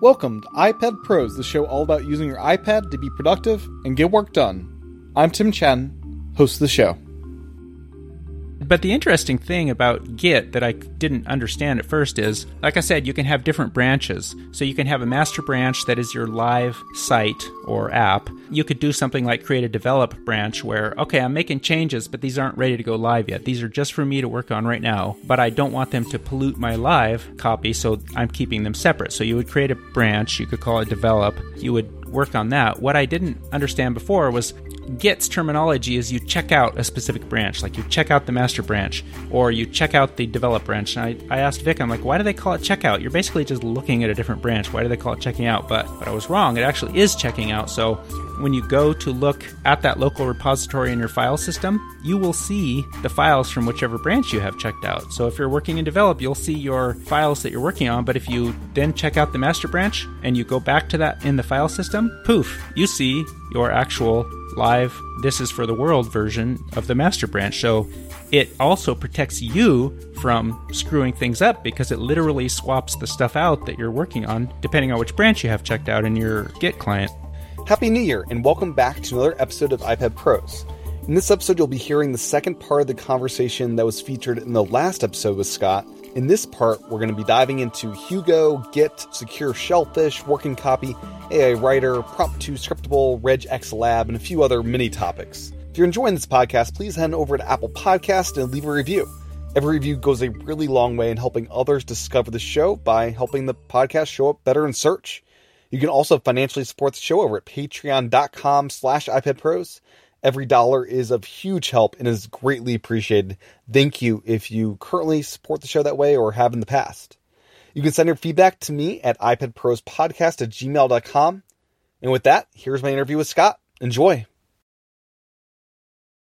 Welcome to iPad Pros, the show all about using your iPad to be productive and get work done. I'm Tim Chen, host of the show. But the interesting thing about Git that I didn't understand at first is, like I said, you can have different branches. So you can have a master branch that is your live site or app. You could do something like create a develop branch where, okay, I'm making changes, but these aren't ready to go live yet. These are just for me to work on right now, but I don't want them to pollute my live copy, so I'm keeping them separate. So you would create a branch, you could call it develop. You would work on that. What I didn't understand before was Git's terminology is you check out a specific branch, like you check out the master branch, or you check out the develop branch. And I, I asked Vic, I'm like, why do they call it checkout? You're basically just looking at a different branch. Why do they call it checking out? But but I was wrong. It actually is checking out. So when you go to look at that local repository in your file system, you will see the files from whichever branch you have checked out. So if you're working in develop, you'll see your files that you're working on. But if you then check out the master branch and you go back to that in the file system, poof, you see your actual live this is for the world version of the master branch. So it also protects you from screwing things up because it literally swaps the stuff out that you're working on depending on which branch you have checked out in your Git client. Happy New Year, and welcome back to another episode of iPad Pros. In this episode, you'll be hearing the second part of the conversation that was featured in the last episode with Scott. In this part, we're going to be diving into Hugo, Git, Secure Shellfish, Working Copy, iA Writer, Prompt 2 Scriptable, RegExLab, and a few other mini topics. If you're enjoying this podcast, please head over to Apple Podcast and leave a review. Every review goes a really long way in helping others discover the show by helping the podcast show up better in search. You can also financially support the show over at patreon.com slash iPadPros. Every dollar is of huge help and is greatly appreciated. Thank you if you currently support the show that way or have in the past. You can send your feedback to me at iPadProsPodcast at gmail.com. And with that, here's my interview with Scott. Enjoy.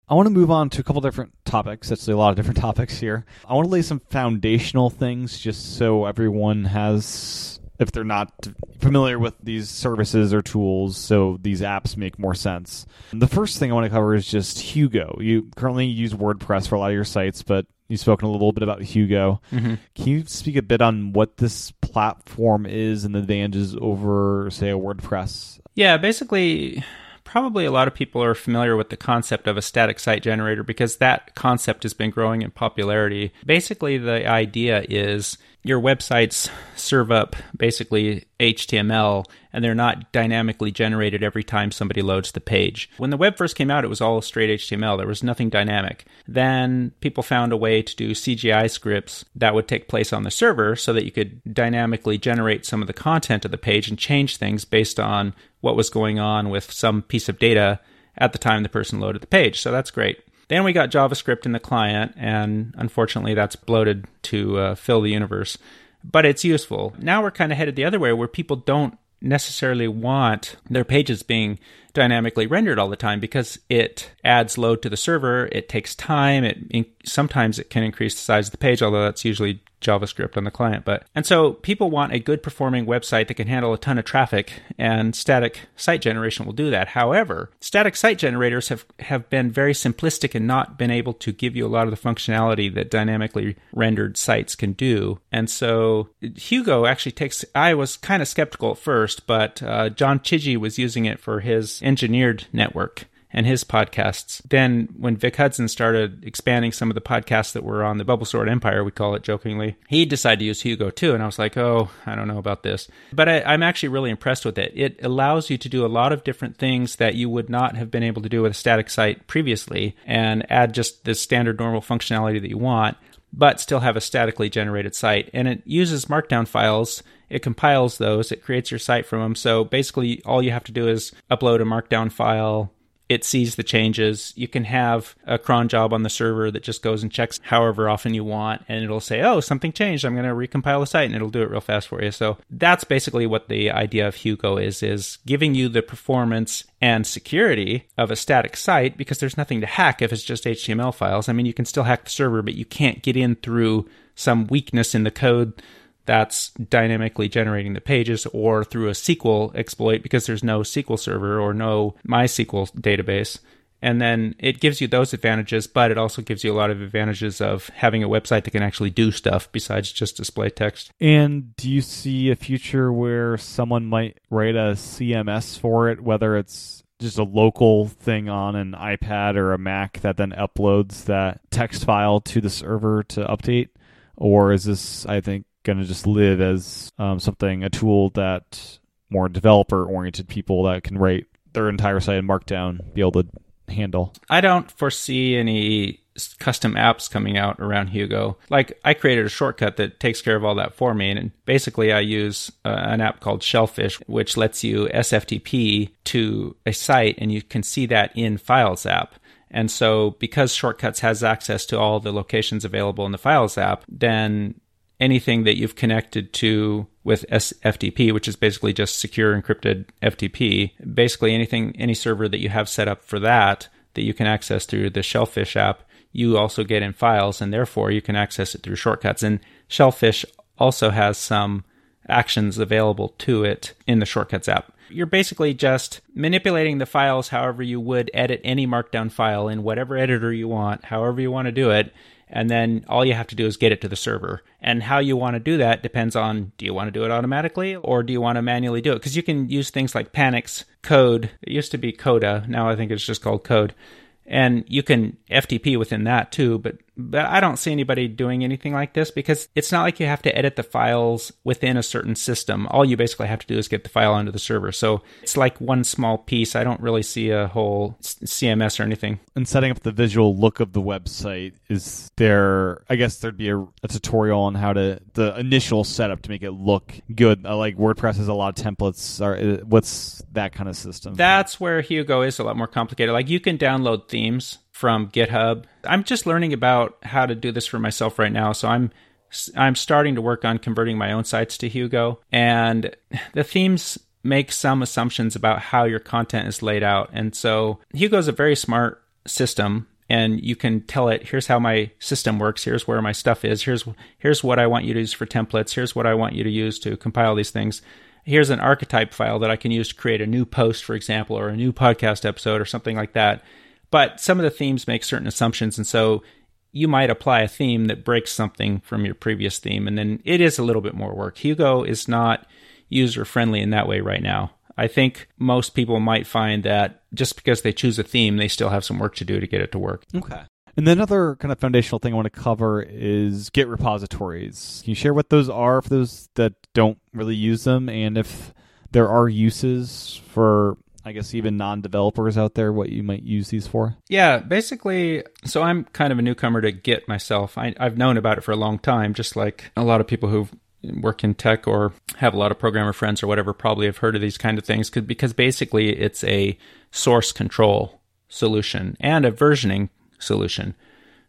I want to move on to a couple different topics. That's a lot of different topics here. I want to lay some foundational things just so everyone has, if they're not familiar with these services or tools, so these apps make more sense. The first thing I want to cover is just Hugo. You currently use WordPress for a lot of your sites, but you've spoken a little bit about Hugo. Mm-hmm. Can you speak a bit on what this platform is and the advantages over, say, a WordPress? Yeah, basically, probably a lot of people are familiar with the concept of a static site generator because that concept has been growing in popularity. Basically, the idea is your websites serve up basically HTML and they're not dynamically generated every time somebody loads the page. When the web first came out, it was all straight HTML. There was nothing dynamic. Then people found a way to do CGI scripts that would take place on the server so that you could dynamically generate some of the content of the page and change things based on what was going on with some piece of data at the time the person loaded the page. So that's great. Then we got JavaScript in the client, and unfortunately, that's bloated to uh, fill the universe. But it's useful. Now we're kind of headed the other way where people don't necessarily want their pages being dynamically rendered all the time because it adds load to the server. It takes time. It sometimes it can increase the size of the page, although that's usually JavaScript on the client. But and so people want a good performing website that can handle a ton of traffic, and static site generation will do that. However, static site generators have have been very simplistic and not been able to give you a lot of the functionality that dynamically rendered sites can do. And so Hugo actually takes. I was kind of skeptical at first, but uh, John Chidgey was using it for his engineered network and his podcasts. Then, when Vic Hudson started expanding some of the podcasts that were on the Bubble Sort Empire, we call it jokingly, he decided to use Hugo too. And I was like, oh, I don't know about this. But I, am actually really impressed with it. It allows you to do a lot of different things that you would not have been able to do with a static site previously and add just the standard normal functionality that you want. But still have a statically generated site. And it uses markdown files it compiles those, it creates your site from them. So basically, all you have to do is upload a markdown file, it sees the changes. You can have a cron job on the server that just goes and checks however often you want, and it'll say, "Oh, something changed. I'm going to recompile the site," and it'll do it real fast for you. So that's basically what the idea of Hugo is: is giving you the performance and security of a static site because there's nothing to hack if it's just HTML files. I mean, you can still hack the server, but you can't get in through some weakness in the code that's dynamically generating the pages or through a SQL exploit because there's no SQL server or no MySQL database. And then it gives you those advantages, but it also gives you a lot of advantages of having a website that can actually do stuff besides just display text. And do you see a future where someone might write a CMS for it, whether it's just a local thing on an iPad or a Mac that then uploads that text file to the server to update? Or is this, I think, going to just live as um, something, a tool that more developer oriented people that can write their entire site in Markdown be able to handle? I don't foresee any custom apps coming out around Hugo. Like I created a shortcut that takes care of all that for me, and basically I use uh, an app called Shellfish, which lets you SFTP to a site, and you can see that in Files app. And so, because Shortcuts has access to all the locations available in the Files app, then anything that you've connected to with SFTP, which is basically just secure encrypted FTP, basically anything, any server that you have set up for that, that you can access through the Shellfish app, you also get in files, and therefore you can access it through shortcuts. And Shellfish also has some actions available to it in the Shortcuts app. You're basically just manipulating the files however you would edit any Markdown file in whatever editor you want, however you want to do it. And then all you have to do is get it to the server. And how you want to do that depends on do you want to do it automatically or do you want to manually do it? Because you can use things like Panic's code. It used to be Coda. Now I think it's just called code and you can FTP within that too, but but I don't see anybody doing anything like this because it's not like you have to edit the files within a certain system. All you basically have to do is get the file onto the server. So it's like one small piece. I don't really see a whole CMS or anything. And setting up the visual look of the website is there. I guess there'd be a, a tutorial on how to the initial setup to make it look good. Uh, like WordPress has a lot of templates. Or uh, what's that kind of system? That's where Hugo is a lot more complicated. Like you can download themes from GitHub. I'm just learning about how to do this for myself right now, so I'm I'm starting to work on converting my own sites to Hugo, and the themes make some assumptions about how your content is laid out. And so Hugo is a very smart system and you can tell it here's how my system works. Here's where my stuff is. Here's here's what i want you to use for templates. Here's what i want you to use to compile these things. Here's an archetype file that i can use to create a new post for example or a new podcast episode or something like that but some of the themes make certain assumptions, and so you might apply a theme that breaks something from your previous theme, and then it is a little bit more work. Hugo is not user friendly in that way right now. I think most people might find that just because they choose a theme, they still have some work to do to get it to work. Okay. And then another kind of foundational thing I want to cover is Git repositories. Can you share what those are for those that don't really use them, and if there are uses for I guess even non-developers out there what you might use these for? Yeah, basically, so I'm kind of a newcomer to Git myself. I, I've known about it for a long time, just like a lot of people who work in tech or have a lot of programmer friends or whatever probably have heard of these kind of things because basically it's a source control solution and a versioning solution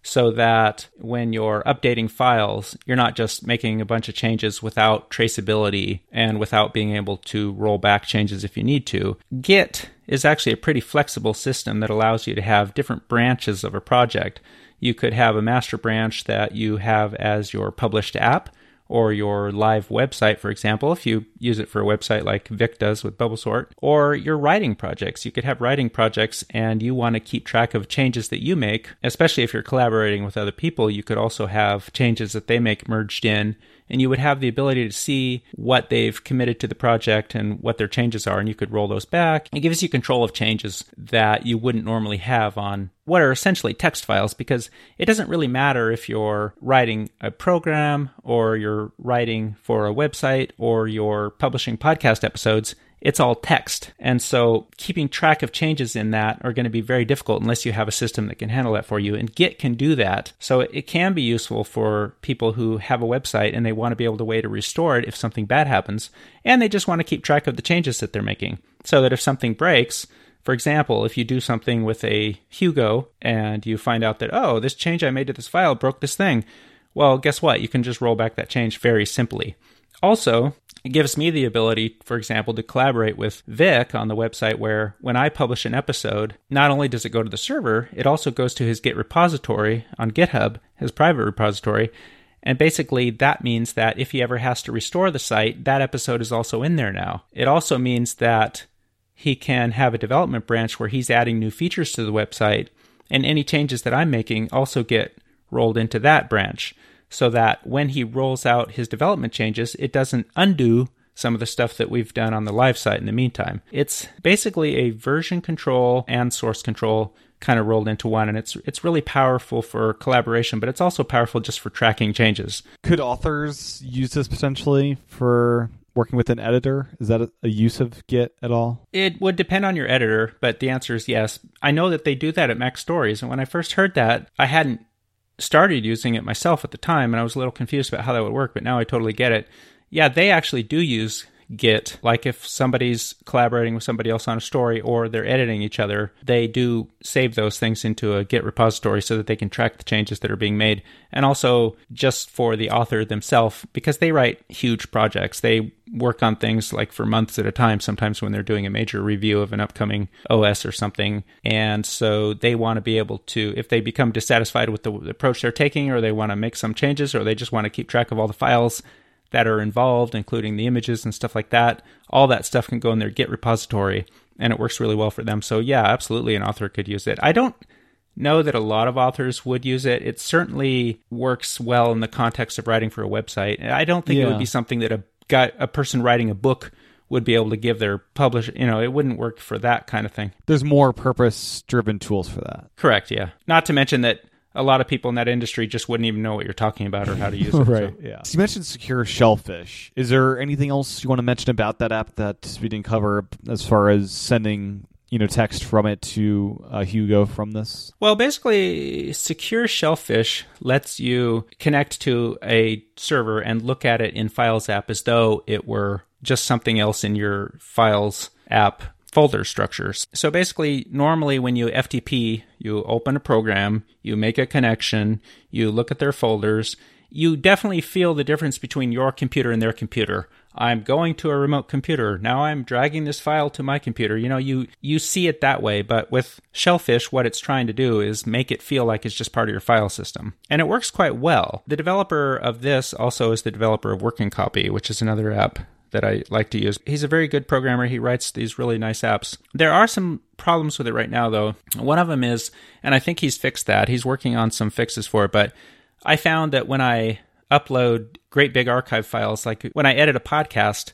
so that when you're updating files, you're not just making a bunch of changes without traceability and without being able to roll back changes if you need to. Git is actually a pretty flexible system that allows you to have different branches of a project. You could have a master branch that you have as your published app or your live website, for example, if you use it for a website like Vic does with Bubblesort, or your writing projects. You could have writing projects and you want to keep track of changes that you make, especially if you're collaborating with other people. You could also have changes that they make merged in and you would have the ability to see what they've committed to the project and what their changes are, and you could roll those back. It gives you control of changes that you wouldn't normally have on what are essentially text files because it doesn't really matter if you're writing a program or you're writing for a website or you're publishing podcast episodes it's all text. And so keeping track of changes in that are going to be very difficult unless you have a system that can handle that for you. And Git can do that. So it can be useful for people who have a website and they want to be able to way to restore it if something bad happens. And they just want to keep track of the changes that they're making so that if something breaks, for example, if you do something with a Hugo and you find out that, oh, this change I made to this file broke this thing, well, guess what? You can just roll back that change very simply. Also, it gives me the ability, for example, to collaborate with Vic on the website where when I publish an episode, not only does it go to the server, it also goes to his Git repository on GitHub, his private repository. And basically, that means that if he ever has to restore the site, that episode is also in there now. It also means that he can have a development branch where he's adding new features to the website, and any changes that I'm making also get rolled into that branch so that when he rolls out his development changes, it doesn't undo some of the stuff that we've done on the live site in the meantime. It's basically a version control and source control kind of rolled into one and it's it's really powerful for collaboration but it's also powerful just for tracking changes. Could authors use this potentially for working with an editor? Is that a, use of git at all? It would depend on your editor but the answer is yes. I know that they do that at MacStories and when i first heard that i hadn't started using it myself at the time and i was a little confused about how that would work but now i totally get it. Yeah they actually do use Git. Like if somebody's collaborating with somebody else on a story or they're editing each other, they do save those things into a Git repository so that they can track the changes that are being made. And also just for the author themselves, because they write huge projects. They work on things like for months at a time, sometimes when they're doing a major review of an upcoming OS or something. And so they want to be able to, if they become dissatisfied with the approach they're taking, or they want to make some changes, or they just want to keep track of all the files, that are involved, including the images and stuff like that. All that stuff can go in their Git repository, and it works really well for them. So, yeah, absolutely, an author could use it. I don't know that a lot of authors would use it. It certainly works well in the context of writing for a website. I don't think yeah. it would be something that a guy, a person writing a book would be able to give their publisher, you know, it wouldn't work for that kind of thing. There's more purpose driven tools for that. Correct, yeah. Not to mention that a lot of people in that industry just wouldn't even know what you're talking about or how to use it. right. So. Yeah. So you mentioned secure shellfish. Is there anything else you want to mention about that app that we didn't cover as far as sending you know text from it to uh, Hugo from this? Well, basically, secure shellfish lets you connect to a server and look at it in Files app as though it were just something else in your Files app folder structures. So basically, normally when you FTP, you open a program, you make a connection, you look at their folders, you definitely feel the difference between your computer and their computer. I'm going to a remote computer. Now I'm dragging this file to my computer. You know, you you see it that way, but with Shellfish what it's trying to do is make it feel like it's just part of your file system. And it works quite well. The developer of this also is the developer of Working Copy, which is another app that I like to use. He's a very good programmer. He writes these really nice apps. There are some problems with it right now, though. One of them is, and I think he's fixed that. He's working on some fixes for it, but I found that when I upload great big archive files, like when I edit a podcast,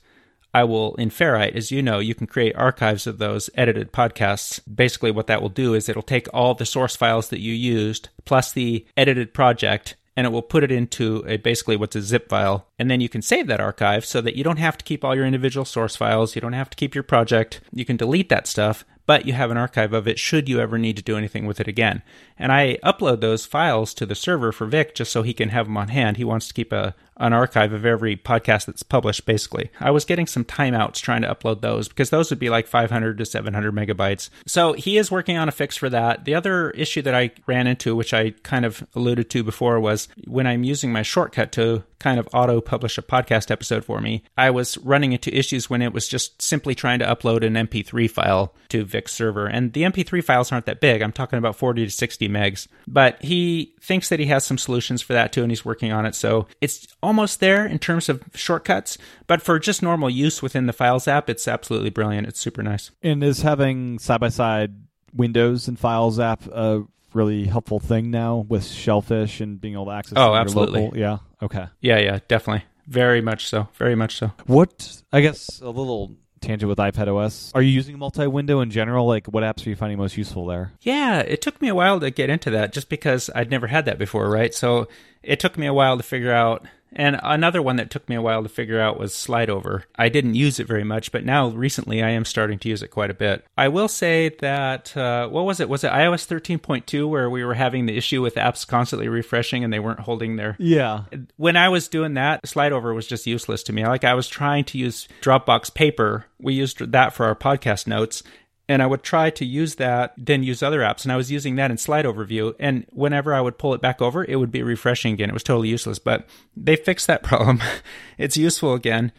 I will in Ferrite, as you know, you can create archives of those edited podcasts. Basically, what that will do is it'll take all the source files that you used plus the edited project and it will put it into a basically what's a zip file. And then you can save that archive so that you don't have to keep all your individual source files. You don't have to keep your project. You can delete that stuff, but you have an archive of it should you ever need to do anything with it again. And I upload those files to the server for Vic just so he can have them on hand. He wants to keep a, an archive of every podcast that's published, basically. I was getting some timeouts trying to upload those because those would be like 500 to 700 megabytes. So he is working on a fix for that. The other issue that I ran into, which I kind of alluded to before, was when I'm using my shortcut to kind of auto publish a podcast episode for me, I was running into issues when it was just simply trying to upload an MP3 file to Vic's server. And the MP3 files aren't that big. I'm talking about 40 to 60 megs. But he thinks that he has some solutions for that too, and he's working on it. So it's almost there in terms of shortcuts, but for just normal use within the Files app, it's absolutely brilliant. It's super nice. And is having side by side Windows and Files app a really helpful thing now with Shellfish and being able to access? Oh, absolutely. Local? Yeah. Okay. Yeah. Yeah. Definitely. Very much so. Very much so. What I guess a little tangent with iPad OS. Are you using multi-window in general? Like, what apps are you finding most useful there? Yeah, it took me a while to get into that, just because I'd never had that before, right? So it took me a while to figure out and another one that took me a while to figure out was Slideover. I didn't use it very much, but now recently I am starting to use it quite a bit. I will say that, uh, what was it? Was it iOS 13.2 where we were having the issue with apps constantly refreshing and they weren't holding their. Yeah. When I was doing that, Slideover was just useless to me. Like I was trying to use Dropbox Paper. We used that for our podcast notes and I would try to use that, then use other apps. And I was using that in Slide Overview. And whenever I would pull it back over, it would be refreshing again. It was totally useless, but they fixed that problem. it's useful again.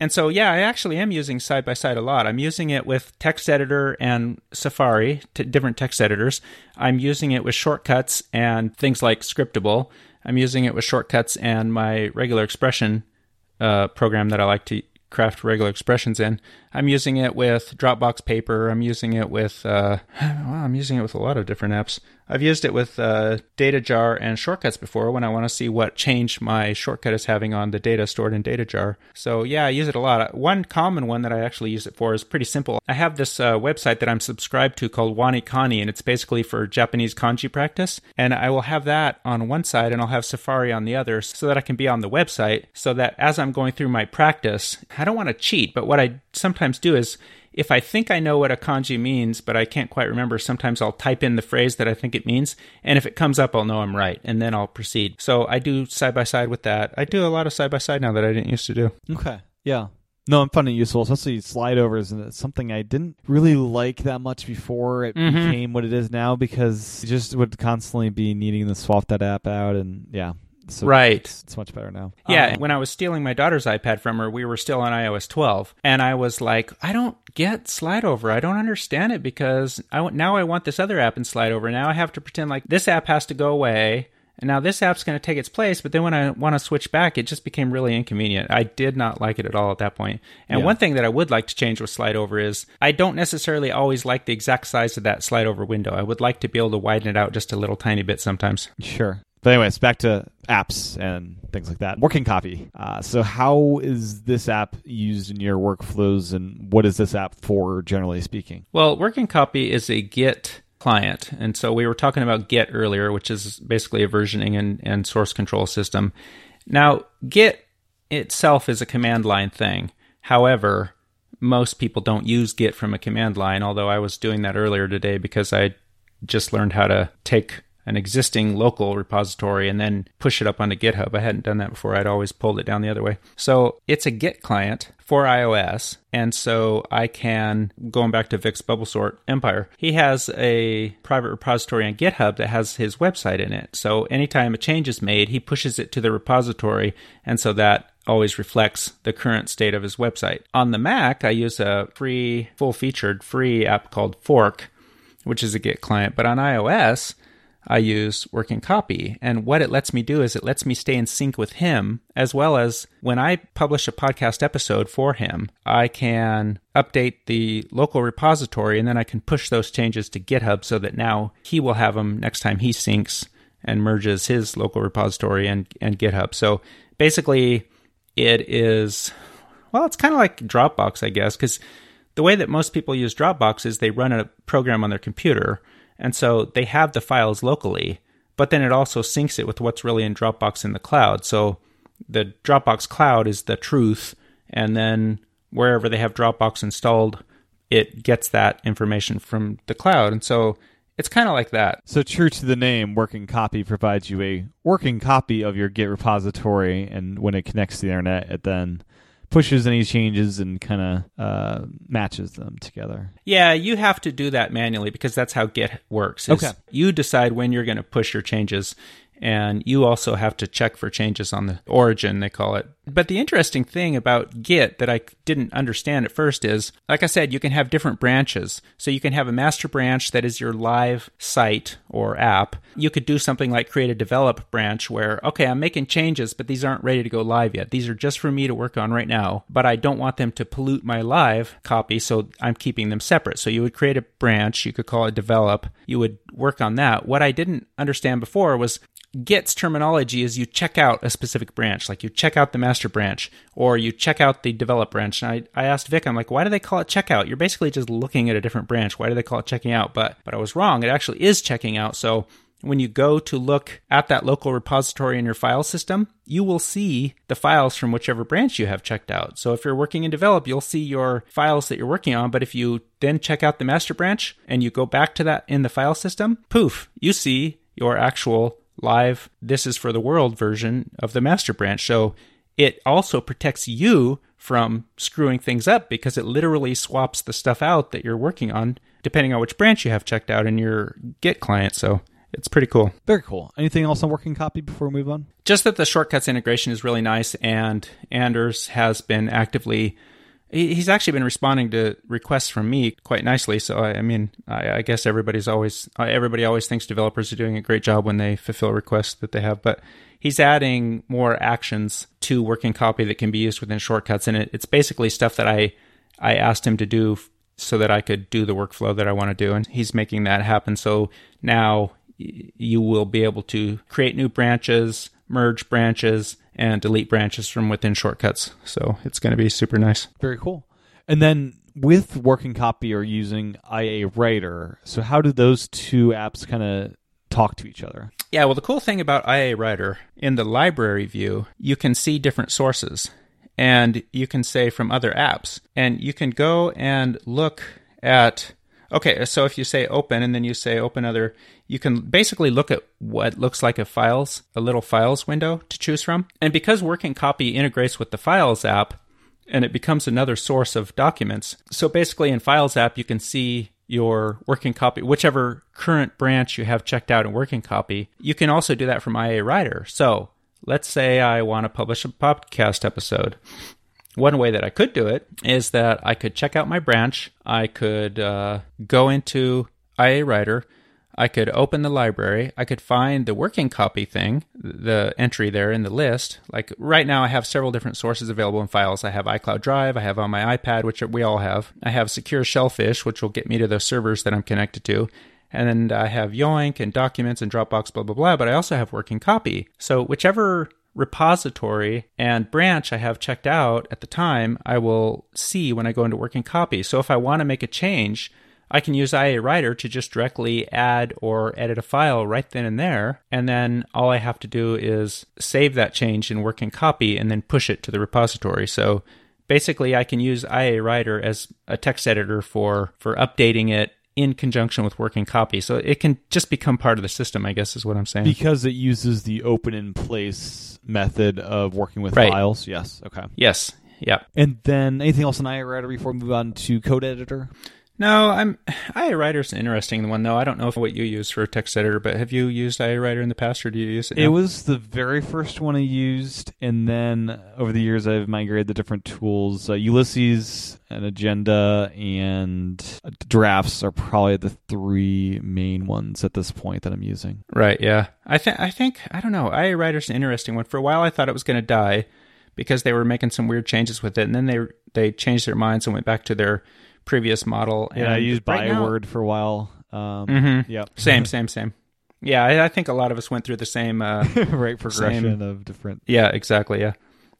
And so, yeah, I actually am using side by side a lot. I'm using it with text editor and Safari, different text editors. I'm using it with shortcuts and things like Scriptable. I'm using it with shortcuts and my regular expression uh, program that I like to craft regular expressions in. I'm using it with Dropbox Paper. I'm using it with, uh, well, I'm using it with a lot of different apps. I've used it with uh, DataJar and shortcuts before when I want to see what change my shortcut is having on the data stored in DataJar. So yeah, I use it a lot. One common one that I actually use it for is pretty simple. I have this uh, website that I'm subscribed to called WaniKani, and it's basically for Japanese kanji practice. And I will have that on one side, and I'll have Safari on the other, so that I can be on the website. So that as I'm going through my practice, I don't want to cheat, but what I sometimes do is if I think I know what a kanji means, but I can't quite remember, sometimes I'll type in the phrase that I think it means. And if it comes up, I'll know I'm right. And then I'll proceed. So I do side by side with that. I do a lot of side by side now that I didn't used to do. Okay. Yeah. No, I'm finding it useful, especially slide overs, and it's something I didn't really like that much before it Mhm. became what it is now because you just would constantly be needing to swap that app out, and yeah, so Right. it's, it's much better now. Yeah, Um, when I was stealing my daughter's iPad from her, we were still on iOS 12, and I was like, I don't get slide over. I don't understand it because I now I want this other app in slide over. Now I have to pretend like this app has to go away, and now this app's going to take its place. But then when I want to switch back, it just became really inconvenient. I did not like it at all at that point. And Yeah. one thing that I would like to change with slide over is I don't necessarily always like the exact size of that slide over window. I would like to be able to widen it out just a little tiny bit sometimes. Sure. But anyways, back to apps and things like that. Working copy. Uh, so how is this app used in your workflows, and what is this app for, generally speaking? Well, Working Copy is a Git client. And so we were talking about Git earlier, which is basically a versioning and, and source control system. Now, Git itself is a command line thing. However, most people don't use Git from a command line, although I was doing that earlier today because I just learned how to take an existing local repository and then push it up onto GitHub. I hadn't done that before. I'd always pulled it down the other way. So it's a Git client for iOS. And so I can, going back to Vic's Bubble Sort Empire, he has a private repository on GitHub that has his website in it. So anytime a change is made, he pushes it to the repository. And so that always reflects the current state of his website. On the Mac, I use a free, full featured free app called Fork, which is a Git client. But on iOS, I use Working Copy. And what it lets me do is it lets me stay in sync with him, as well as when I publish a podcast episode for him, I can update the local repository and then I can push those changes to GitHub so that now he will have them next time he syncs and merges his local repository and, and GitHub. So basically, it is, well, it's kind of like Dropbox, I guess, because the way that most people use Dropbox is they run a program on their computer. And so they have the files locally, but then it also syncs it with what's really in Dropbox in the cloud. So the Dropbox cloud is the truth. And then wherever they have Dropbox installed, it gets that information from the cloud. And so it's kind of like that. So true to the name, Working Copy provides you a working copy of your Git repository, and when it connects to the internet, it then pushes any changes and kind of uh, matches them together. Yeah, you have to do that manually because that's how Git works. Okay. You decide when you're going to push your changes, and you also have to check for changes on the origin, they call it. But the interesting thing about Git that I didn't understand at first is, like I said, you can have different branches. So you can have a master branch that is your live site or app. You could do something like create a develop branch where, okay, I'm making changes, but these aren't ready to go live yet. These are just for me to work on right now, but I don't want them to pollute my live copy, so I'm keeping them separate. So you would create a branch, you could call it develop, you would work on that. What I didn't understand before was Git's terminology is you check out a specific branch, like you check out the master branch or you check out the develop branch. And I, I asked Vic, I'm like, why do they call it checkout? You're basically just looking at a different branch. Why do they call it checking out? But but I was wrong. It actually is checking out. So when you go to look at that local repository in your file system, you will see the files from whichever branch you have checked out. So if you're working in develop, you'll see your files that you're working on. But if you then check out the master branch and you go back to that in the file system, poof, you see your actual live this is for the world version of the master branch. So it also protects you from screwing things up because it literally swaps the stuff out that you're working on depending on which branch you have checked out in your Git client. So it's pretty cool. Very cool. Anything else on Working Copy before we move on? Just that the shortcuts integration is really nice, and Anders has been actively he's actually been responding to requests from me quite nicely. So I, I mean, I, I, guess everybody's always everybody always thinks developers are doing a great job when they fulfill requests that they have, but he's adding more actions to working copy that can be used within shortcuts, and it, it's basically stuff that I I asked him to do so that I could do the workflow that I want to do, and he's making that happen. So now you will be able to create new branches, merge branches, and delete branches from within shortcuts. So it's going to be super nice. Very cool. And then with working copy or using IA Writer, so how do those two apps kind of talk to each other? Yeah, well, the cool thing about IA Writer in the library view, you can see different sources and you can say from other apps, and you can go and look at. Okay, so if you say open and then you say open other, you can basically look at what looks like a files, a little files window to choose from. And because Working Copy integrates with the Files app, and it becomes another source of documents. So basically, in Files app, you can see your working copy, whichever current branch you have checked out in working copy. You can also do that from IA Writer. So let's say I want to publish a podcast episode. One way that I could do it is that I could check out my branch. I could uh, go into IA Writer. I could open the library. I could find the working copy thing, the entry there in the list. Like right now, I have several different sources available in files. I have iCloud Drive. I have on my iPad, which we all have. I have Secure Shellfish, which will get me to the servers that I'm connected to. And then I have Yoink and Documents and Dropbox, blah, blah, blah. But I also have working copy. So whichever repository and branch I have checked out at the time, I will see when I go into working copy. So if I want to make a change, I can use IA Writer to just directly add or edit a file right then and there. And then all I have to do is save that change in working copy and then push it to the repository. So basically I can use IA Writer as a text editor for, for updating it in conjunction with working copy. So it can just become part of the system, I guess is what I'm saying. Because it uses the open in place method of working with right. files. Yes. Okay. Yes. Yeah. And then anything else in IA Writer before we move on to code editor? No, I'm IA Writer's an interesting one though. I don't know if what you use for a text editor, but have you used IA Writer in the past, or do you use it? Now? It was the very first one I used, and then over the years I've migrated the different tools. Uh, Ulysses, an Agenda, and Drafts are probably the three main ones at this point that I'm using. Right. Yeah. I think. I think. I don't know. IA Writer's an interesting one. For a while, I thought it was going to die because they were making some weird changes with it, and then they they changed their minds and went back to their previous model. Yeah, I used right Byword now, for a while. Um, mm-hmm. Yep. Same, same, same. Yeah, I, I, think a lot of us went through the same uh, right progression same, of different. Yeah, exactly. Yeah.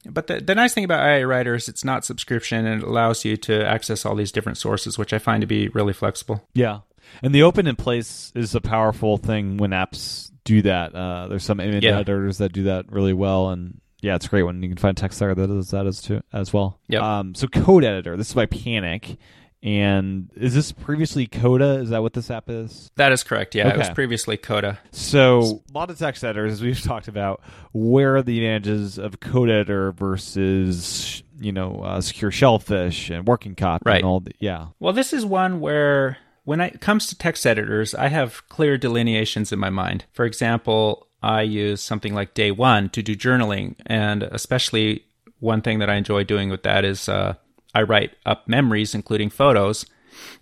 But the, the nice thing about IA Writer is it's not subscription and it allows you to access all these different sources, which I find to be really flexible. Yeah. And the open in place is a powerful thing when apps do that. Uh, there's some image yeah. editors that do that really well. And yeah, it's great when you can find text there that does that as, too, as well. Yeah. Um, so code editor, this is by Panic. And is this previously Coda? Is that what this app is? That is correct. Yeah, okay. it was previously Coda. So, a lot of text editors, as we've talked about, where are the advantages of Code Editor versus, you know, uh, Secure Shellfish and Working Copy right. and all the, yeah. Well, this is one where when it comes to text editors, I have clear delineations in my mind. For example, I use something like Day One to do journaling, and especially one thing that I enjoy doing with that is uh, I write up memories, including photos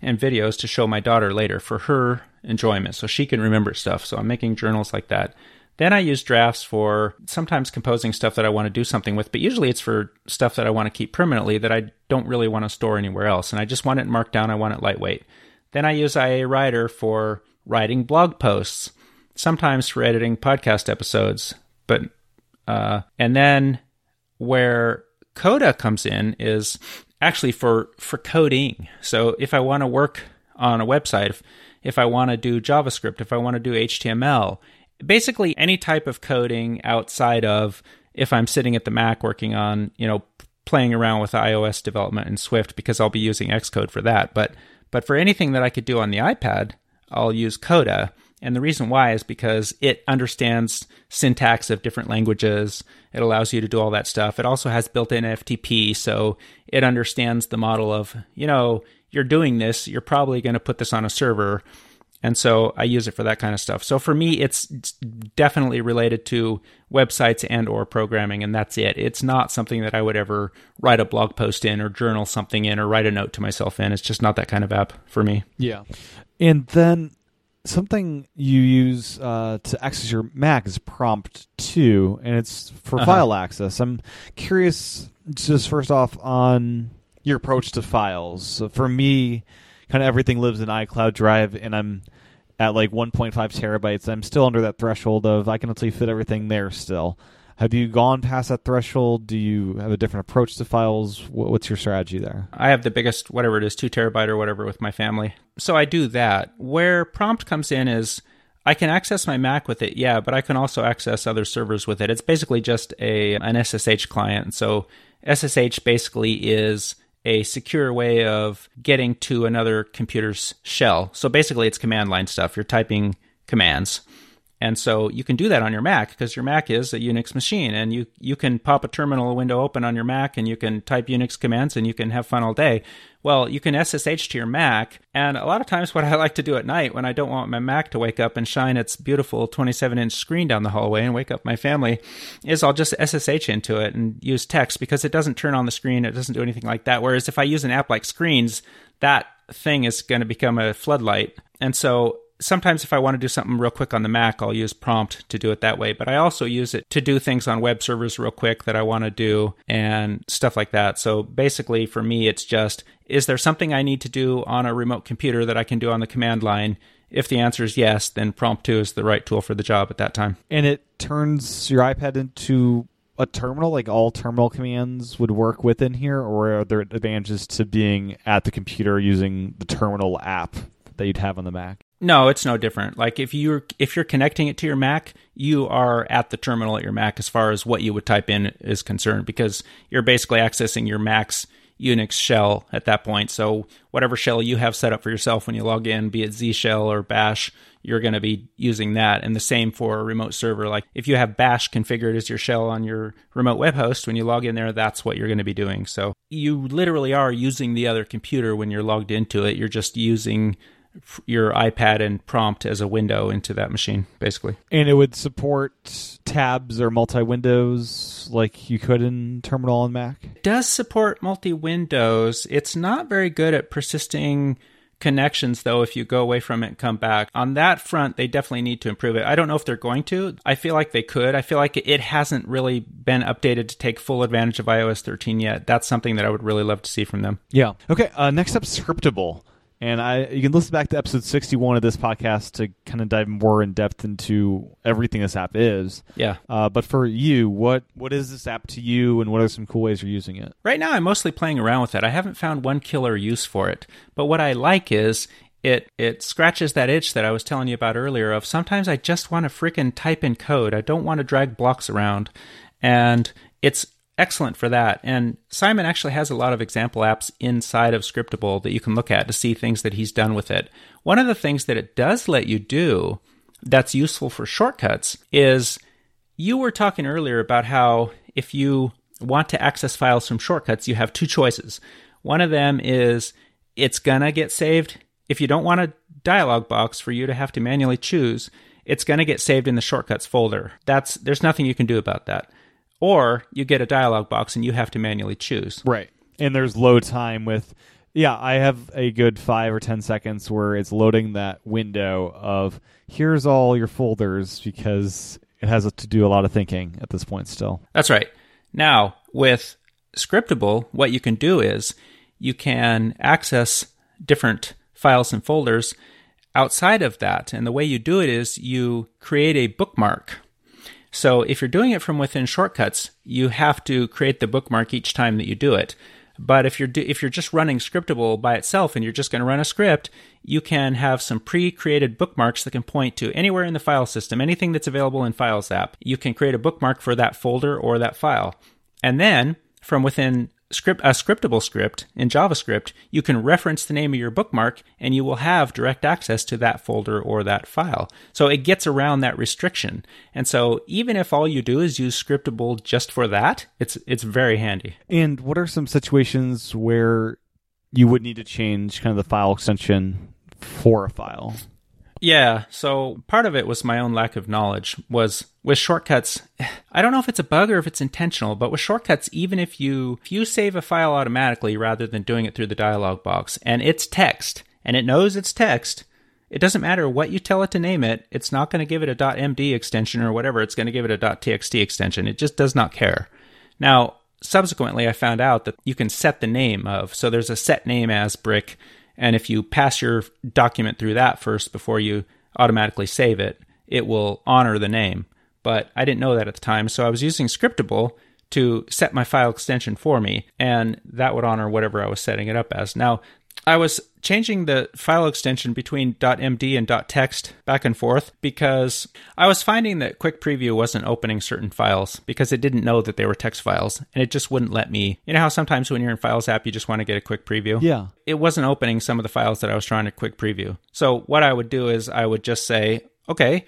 and videos, to show my daughter later for her enjoyment so she can remember stuff. So I'm making journals like that. Then I use drafts for sometimes composing stuff that I want to do something with, but usually it's for stuff that I want to keep permanently that I don't really want to store anywhere else. And I just want it marked down, I want it lightweight. Then I use IA Writer for writing blog posts, sometimes for editing podcast episodes. But, uh, and then where Coda comes in is actually for for coding. So if I want to work on a website, if, if I want to do JavaScript, if I want to do HTML, basically any type of coding outside of if I'm sitting at the Mac working on, you know, playing around with iOS development in Swift because I'll be using Xcode for that. But but for anything that I could do on the iPad, I'll use Coda. And the reason why is because it understands syntax of different languages. It allows you to do all that stuff. It also has built in FTP, so it understands the model of, you know, you're doing this, you're probably going to put this on a server. And so I use it for that kind of stuff. So for me, it's definitely related to websites and or programming, and that's it. It's not something that I would ever write a blog post in or journal something in or write a note to myself in. It's just not that kind of app for me. Yeah. And then something you use uh, to access your Mac is Prompt 2, and it's for uh-huh. file access. I'm curious, just first off, on your approach to files. So for me, kind of everything lives in iCloud Drive, and I'm at like 1.5 terabytes. I'm still under that threshold of I can actually fit everything there still. Have you gone past that threshold? Do you have a different approach to files? What's your strategy there? I have the biggest, whatever it is, two terabyte or whatever with my family. So I do that. Where prompt comes in is I can access my Mac with it, yeah, but I can also access other servers with it. It's basically just a an SSH client. So SSH basically is a secure way of getting to another computer's shell. So basically, it's command line stuff. You're typing commands. And so you can do that on your Mac because your Mac is a Unix machine and you, you can pop a terminal window open on your Mac and you can type Unix commands and you can have fun all day. Well, you can SSH to your Mac. And a lot of times, what I like to do at night when I don't want my Mac to wake up and shine its beautiful 27 inch screen down the hallway and wake up my family is I'll just SSH into it and use text because it doesn't turn on the screen. It doesn't do anything like that. Whereas if I use an app like Screens, that thing is going to become a floodlight. And so sometimes if I want to do something real quick on the Mac, I'll use prompt to do it that way. But I also use it to do things on web servers real quick that I want to do and stuff like that. So basically, for me, it's just is there something I need to do on a remote computer that I can do on the command line? If the answer is yes, then prompt 2 is the right tool for the job at that time. And it turns your iPad into a terminal, like all terminal commands would work within here, or are there advantages to being at the computer using the terminal app that you'd have on the Mac? No, it's no different. Like if you're if you're connecting it to your Mac, you are at the terminal at your Mac as far as what you would type in is concerned because you're basically accessing your Mac's Unix shell at that point. So whatever shell you have set up for yourself when you log in, be it Z shell or bash, you're going to be using that. And the same for a remote server. Like if you have bash configured as your shell on your remote web host, when you log in there, that's what you're going to be doing. So you literally are using the other computer when you're logged into it. You're just using your iPad and prompt as a window into that machine, basically. And it would support tabs or multi windows like you could in Terminal on Mac? It does support multi windows. It's not very good at persisting connections though if you go away from it and come back. On that front they definitely need to improve it. I don't know if they're going to. I feel like they could. I feel like it hasn't really been updated to take full advantage of ios 13 yet. That's something that i would really love to see from them. Yeah. Okay uh, next up scriptable and I, you can listen back to episode 61 of this podcast to kind of dive more in depth into everything this app is. Yeah. Uh, but for you, what what is this app to you, and what are some cool ways you're using it? Right now, I'm mostly playing around with it. I haven't found one killer use for it. But what I like is it it scratches that itch that I was telling you about earlier. Of sometimes I just want to freaking type in code. I don't want to drag blocks around, and it's excellent for that. And Simon actually has a lot of example apps inside of Scriptable that you can look at to see things that he's done with it. One of the things that it does let you do that's useful for shortcuts is you were talking earlier about how if you want to access files from shortcuts, you have two choices. One of them is it's gonna get saved. If you don't want a dialog box for you to have to manually choose, it's gonna get saved in the shortcuts folder. That's there's nothing you can do about that or you get a dialog box and you have to manually choose. Right. And there's load time with yeah, I have a good 5 or 10 seconds where it's loading that window of here's all your folders because it has to do a lot of thinking at this point still. That's right. Now, with scriptable, what you can do is you can access different files and folders outside of that. And the way you do it is you create a bookmark so if you're doing it from within shortcuts, you have to create the bookmark each time that you do it. But if you're do, if you're just running scriptable by itself and you're just going to run a script, you can have some pre-created bookmarks that can point to anywhere in the file system, anything that's available in Files app. You can create a bookmark for that folder or that file. And then from within script a scriptable script in JavaScript, you can reference the name of your bookmark and you will have direct access to that folder or that file. So it gets around that restriction. And so even if all you do is use scriptable just for that, it's it's very handy. And what are some situations where you would need to change kind of the file extension for a file? Yeah, so part of it was my own lack of knowledge was with shortcuts. I don't know if it's a bug or if it's intentional, but with shortcuts even if you if you save a file automatically rather than doing it through the dialog box and it's text and it knows it's text, it doesn't matter what you tell it to name it, it's not going to give it a .md extension or whatever, it's going to give it a .txt extension. It just does not care. Now, subsequently I found out that you can set the name of so there's a set name as brick and if you pass your document through that first before you automatically save it, it will honor the name. But I didn't know that at the time, so I was using Scriptable to set my file extension for me, and that would honor whatever I was setting it up as. Now, I was changing the file extension between .md and .text back and forth because I was finding that Quick Preview wasn't opening certain files because it didn't know that they were text files and it just wouldn't let me. You know how sometimes when you're in Files app you just want to get a quick preview? Yeah. It wasn't opening some of the files that I was trying to quick preview. So what I would do is I would just say, "Okay,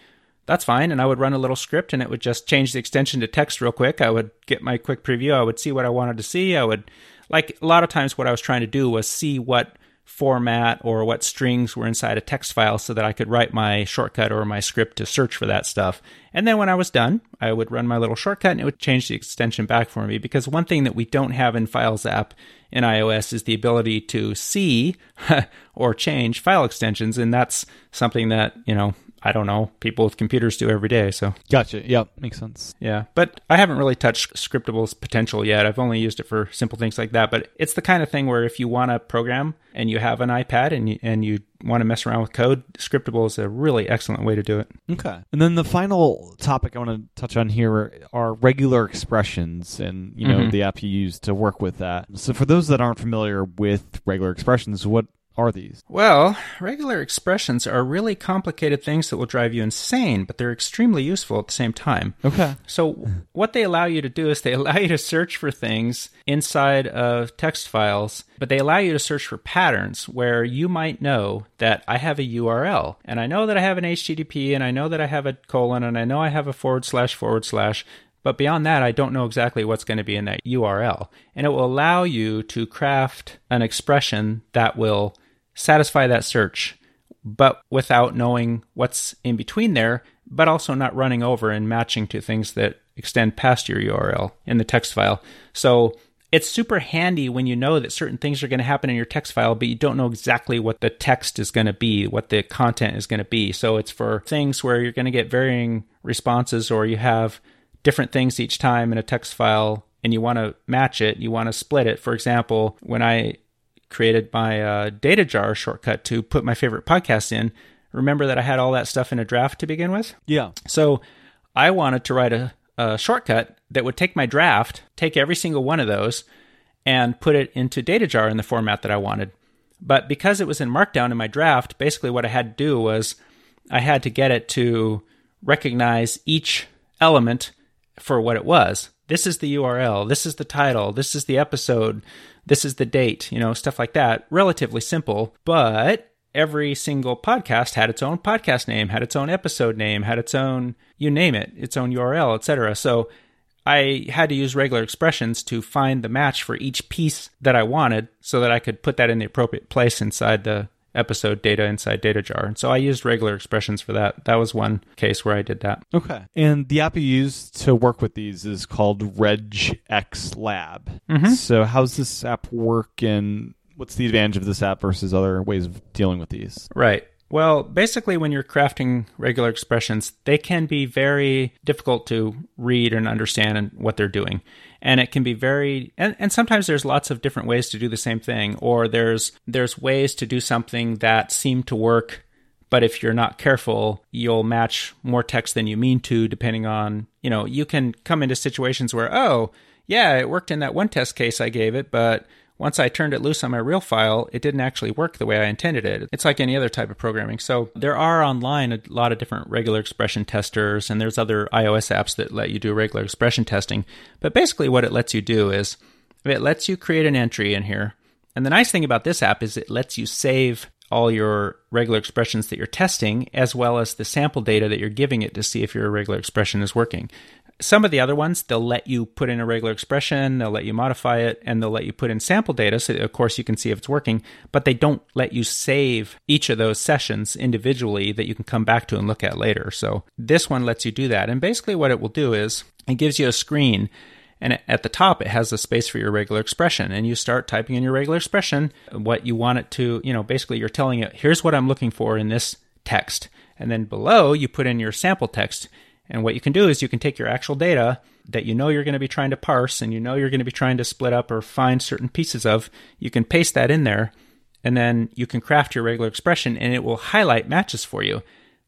that's fine. And I would run a little script and it would just change the extension to text real quick. I would get my quick preview. I would see what I wanted to see. I would, like, a lot of times what I was trying to do was see what format or what strings were inside a text file so that I could write my shortcut or my script to search for that stuff. And then when I was done, I would run my little shortcut and it would change the extension back for me because one thing that we don't have in Files app in iOS is the ability to see or change file extensions and that's something that, you know, I don't know, people with computers do every day. So, Gotcha. Yep. Makes sense. yeah. But I haven't really touched Scriptable's potential yet. I've only used it for simple things like that. But it's the kind of thing where if you want to program and you have an iPad and you, and you want to mess around with code, Scriptable is a really excellent way to do it. Okay. And then the final topic I want to touch on here are regular expressions and, you know, Mhm. the app you use to work with that. So for those that aren't familiar with regular expressions, what are these? Well, regular expressions are really complicated things that will drive you insane, but they're extremely useful at the same time. Okay. So, what they allow you to do is they allow you to search for things inside of text files, but they allow you to search for patterns where you might know that I have a URL and I know that I have an HTTP and I know that I have a colon and I know I have a forward slash forward slash. But beyond that, I don't know exactly what's going to be in that URL. And it will allow you to craft an expression that will satisfy that search but without knowing what's in between there, but also not running over and matching to things that extend past your URL in the text file. So it's super handy when you know that certain things are going to happen in your text file, but you don't know exactly what the text is going to be, what the content is going to be. So it's for things where you're going to get varying responses or you have different things each time in a text file and you want to match it, you want to split it. For example, when I created my uh, data jar shortcut to put my favorite podcast in, remember that I had all that stuff in a draft to begin with? Yeah. So I wanted to write a, a shortcut that would take my draft, take every single one of those, and put it into data jar in the format that I wanted. But because it was in Markdown in my draft, basically what I had to do was I had to get it to recognize each element for what it was. This is the URL, this is the title, this is the episode, this is the date, you know, stuff like that. Relatively simple, but every single podcast had its own podcast name, had its own episode name, had its own, you name it, its own URL, etc. So I had to use regular expressions to find the match for each piece that I wanted so that I could put that in the appropriate place inside the episode data inside data jar. And so I used regular expressions for that. That was one case where I did that. Okay. And the app you use to work with these is called RegX Lab. Mhm. So how's this app work and what's the advantage of this app versus other ways of dealing with these? Right. Well, basically, when you're crafting regular expressions, they can be very difficult to read and understand and what they're doing. And it can be very, and, and sometimes there's lots of different ways to do the same thing, or there's there's ways to do something that seem to work, but if you're not careful, you'll match more text than you mean to, depending on, you know, you can come into situations where, oh, yeah, it worked in that one test case I gave it, but once I turned it loose on my real file, it didn't actually work the way I intended it. It's like any other type of programming. So there are online a lot of different regular expression testers, and there's other iOS apps that let you do regular expression testing. But basically, what it lets you do is it lets you create an entry in here. And the nice thing about this app is it lets you save all your regular expressions that you're testing, as well as the sample data that you're giving it to see if your regular expression is working. Some of the other ones, they'll let you put in a regular expression, they'll let you modify it, and they'll let you put in sample data. So, of course, you can see if it's working, but they don't let you save each of those sessions individually that you can come back to and look at later. So, this one lets you do that. And basically, what it will do is it gives you a screen and at the top it has a space for your regular expression and you start typing in your regular expression what you want it to you know basically you're telling it here's what i'm looking for in this text and then below you put in your sample text and what you can do is you can take your actual data that you know you're going to be trying to parse and you know you're going to be trying to split up or find certain pieces of you can paste that in there and then you can craft your regular expression and it will highlight matches for you.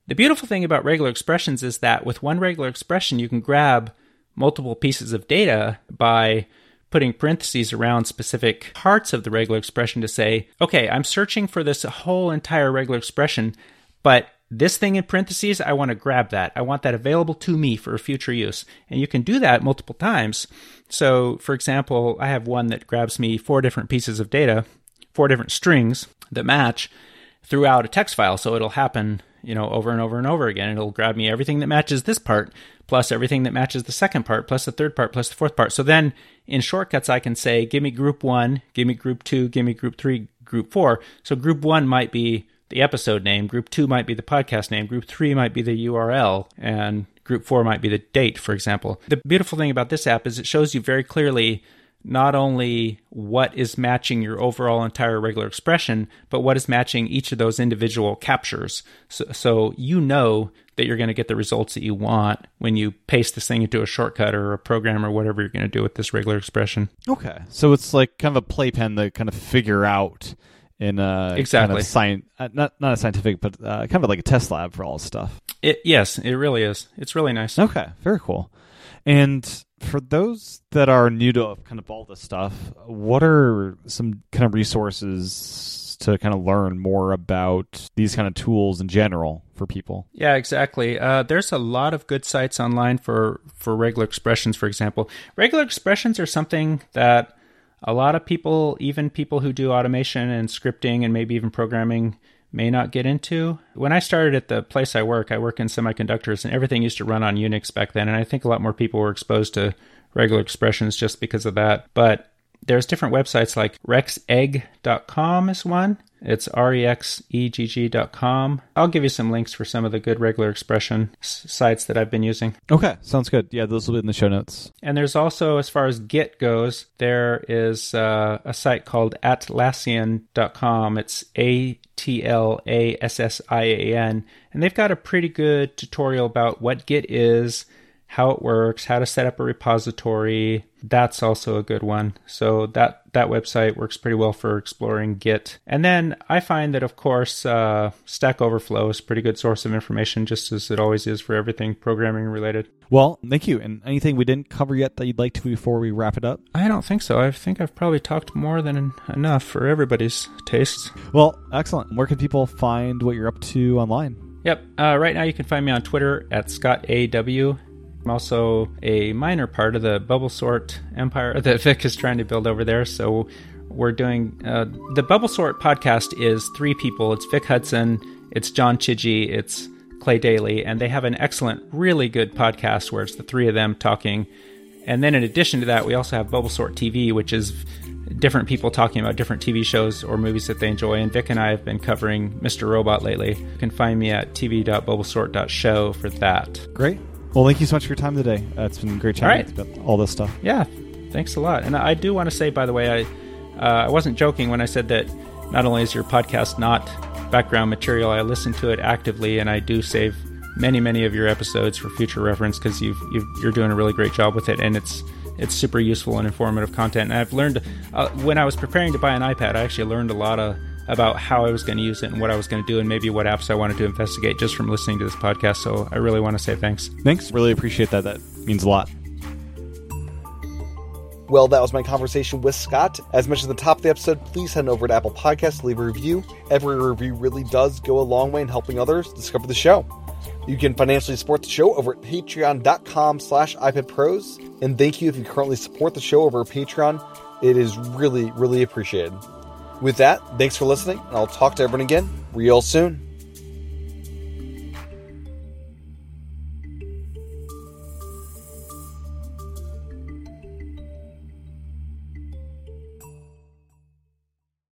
The beautiful thing about regular expressions is that with one regular expression you can grab multiple pieces of data by putting parentheses around specific parts of the regular expression to say, okay, I'm searching for this whole entire regular expression, but this thing in parentheses, I want to grab that. I want that available to me for future use. And you can do that multiple times. So, for example, I have one that grabs me four different pieces of data, four different strings that match throughout a text file. So it'll happen, you know, over and over and over again. It'll grab me everything that matches this part, plus everything that matches the second part, plus the third part, plus the fourth part. So then in shortcuts, I can say, give me group one, give me group two, give me group three, group four. So group one might be the episode name, group two might be the podcast name, group three might be the URL, and group four might be the date, for example. The beautiful thing about this app is it shows you very clearly not only what is matching your overall entire regular expression, but what is matching each of those individual captures. So, so you know that you're going to get the results that you want when you paste this thing into a shortcut or a program or whatever you're going to do with this regular expression. Okay. So it's like kind of a playpen to kind of figure out in a exactly kind of science, uh, not not a scientific, but uh, kind of like a test lab for all this stuff. It yes, it really is. It's really nice. Okay, very cool. And for those that are new to kind of all this stuff, what are some kind of resources to kind of learn more about these kind of tools in general for people? Yeah, exactly. Uh, there's a lot of good sites online for for regular expressions, for example. Regular expressions are something that a lot of people, even people who do automation and scripting and maybe even programming, may not get into. When I started at the place I work, I work in semiconductors and everything used to run on Unix back then. And I think a lot more people were exposed to regular expressions just because of that. But there's different websites like rexegg.com is one. It's rexegg.com. I'll give you some links for some of the good regular expression s- sites that I've been using. Okay, sounds good. Yeah, those will be in the show notes. And there's also, as far as Git goes, there is uh, a site called atlassian.com. It's A T L A S S I A N. And they've got a pretty good tutorial about what Git is, how it works, how to set up a repository. That's also a good one. So that that website works pretty well for exploring Git. And then I find that, of course, uh, Stack Overflow is a pretty good source of information, just as it always is for everything programming related. Well, thank you. And anything we didn't cover yet that you'd like to before we wrap it up? I don't think so. I think I've probably talked more than enough for everybody's tastes. Well, excellent. Where can people find what you're up to online? Yep. Uh, right now, you can find me on Twitter at Scott AW. I'm also a minor part of the bubble sort empire that Vic is trying to build over there. So we're doing uh, the bubble sort podcast is three people. It's Vic Hudson, it's John Chidgey, it's Clay Daly, and they have an excellent, really good podcast where it's the three of them talking. And then in addition to that, we also have Bubble Sort TV, which is different people talking about different TV shows or movies that they enjoy. And Vic and I have been covering Mr. Robot lately. You can find me at tv.bubblesort.show for that. Great. Well, thank you so much for your time today. Uh, it's been great chatting All right. about all this stuff. Yeah, thanks a lot. And I do want to say, by the way, I uh, I wasn't joking when I said that not only is your podcast not background material, I listen to it actively, and I do save many, many of your episodes for future reference because you've, you've you're doing a really great job with it, and it's it's super useful and informative content. And I've learned uh, when I was preparing to buy an iPad, I actually learned a lot of about how I was going to use it and what I was going to do, and maybe what apps I wanted to investigate just from listening to this podcast. So I really want to say thanks. Thanks. Really appreciate that. That means a lot. Well, that was my conversation with Scott. As mentioned at the top of the episode, please head over to Apple Podcasts, leave a review. Every review really does go a long way in helping others discover the show. You can financially support the show over at patreon.com slash iPadPros. And thank you if you currently support the show over Patreon. It is really, really appreciated. With that, thanks for listening, and I'll talk to everyone again real soon.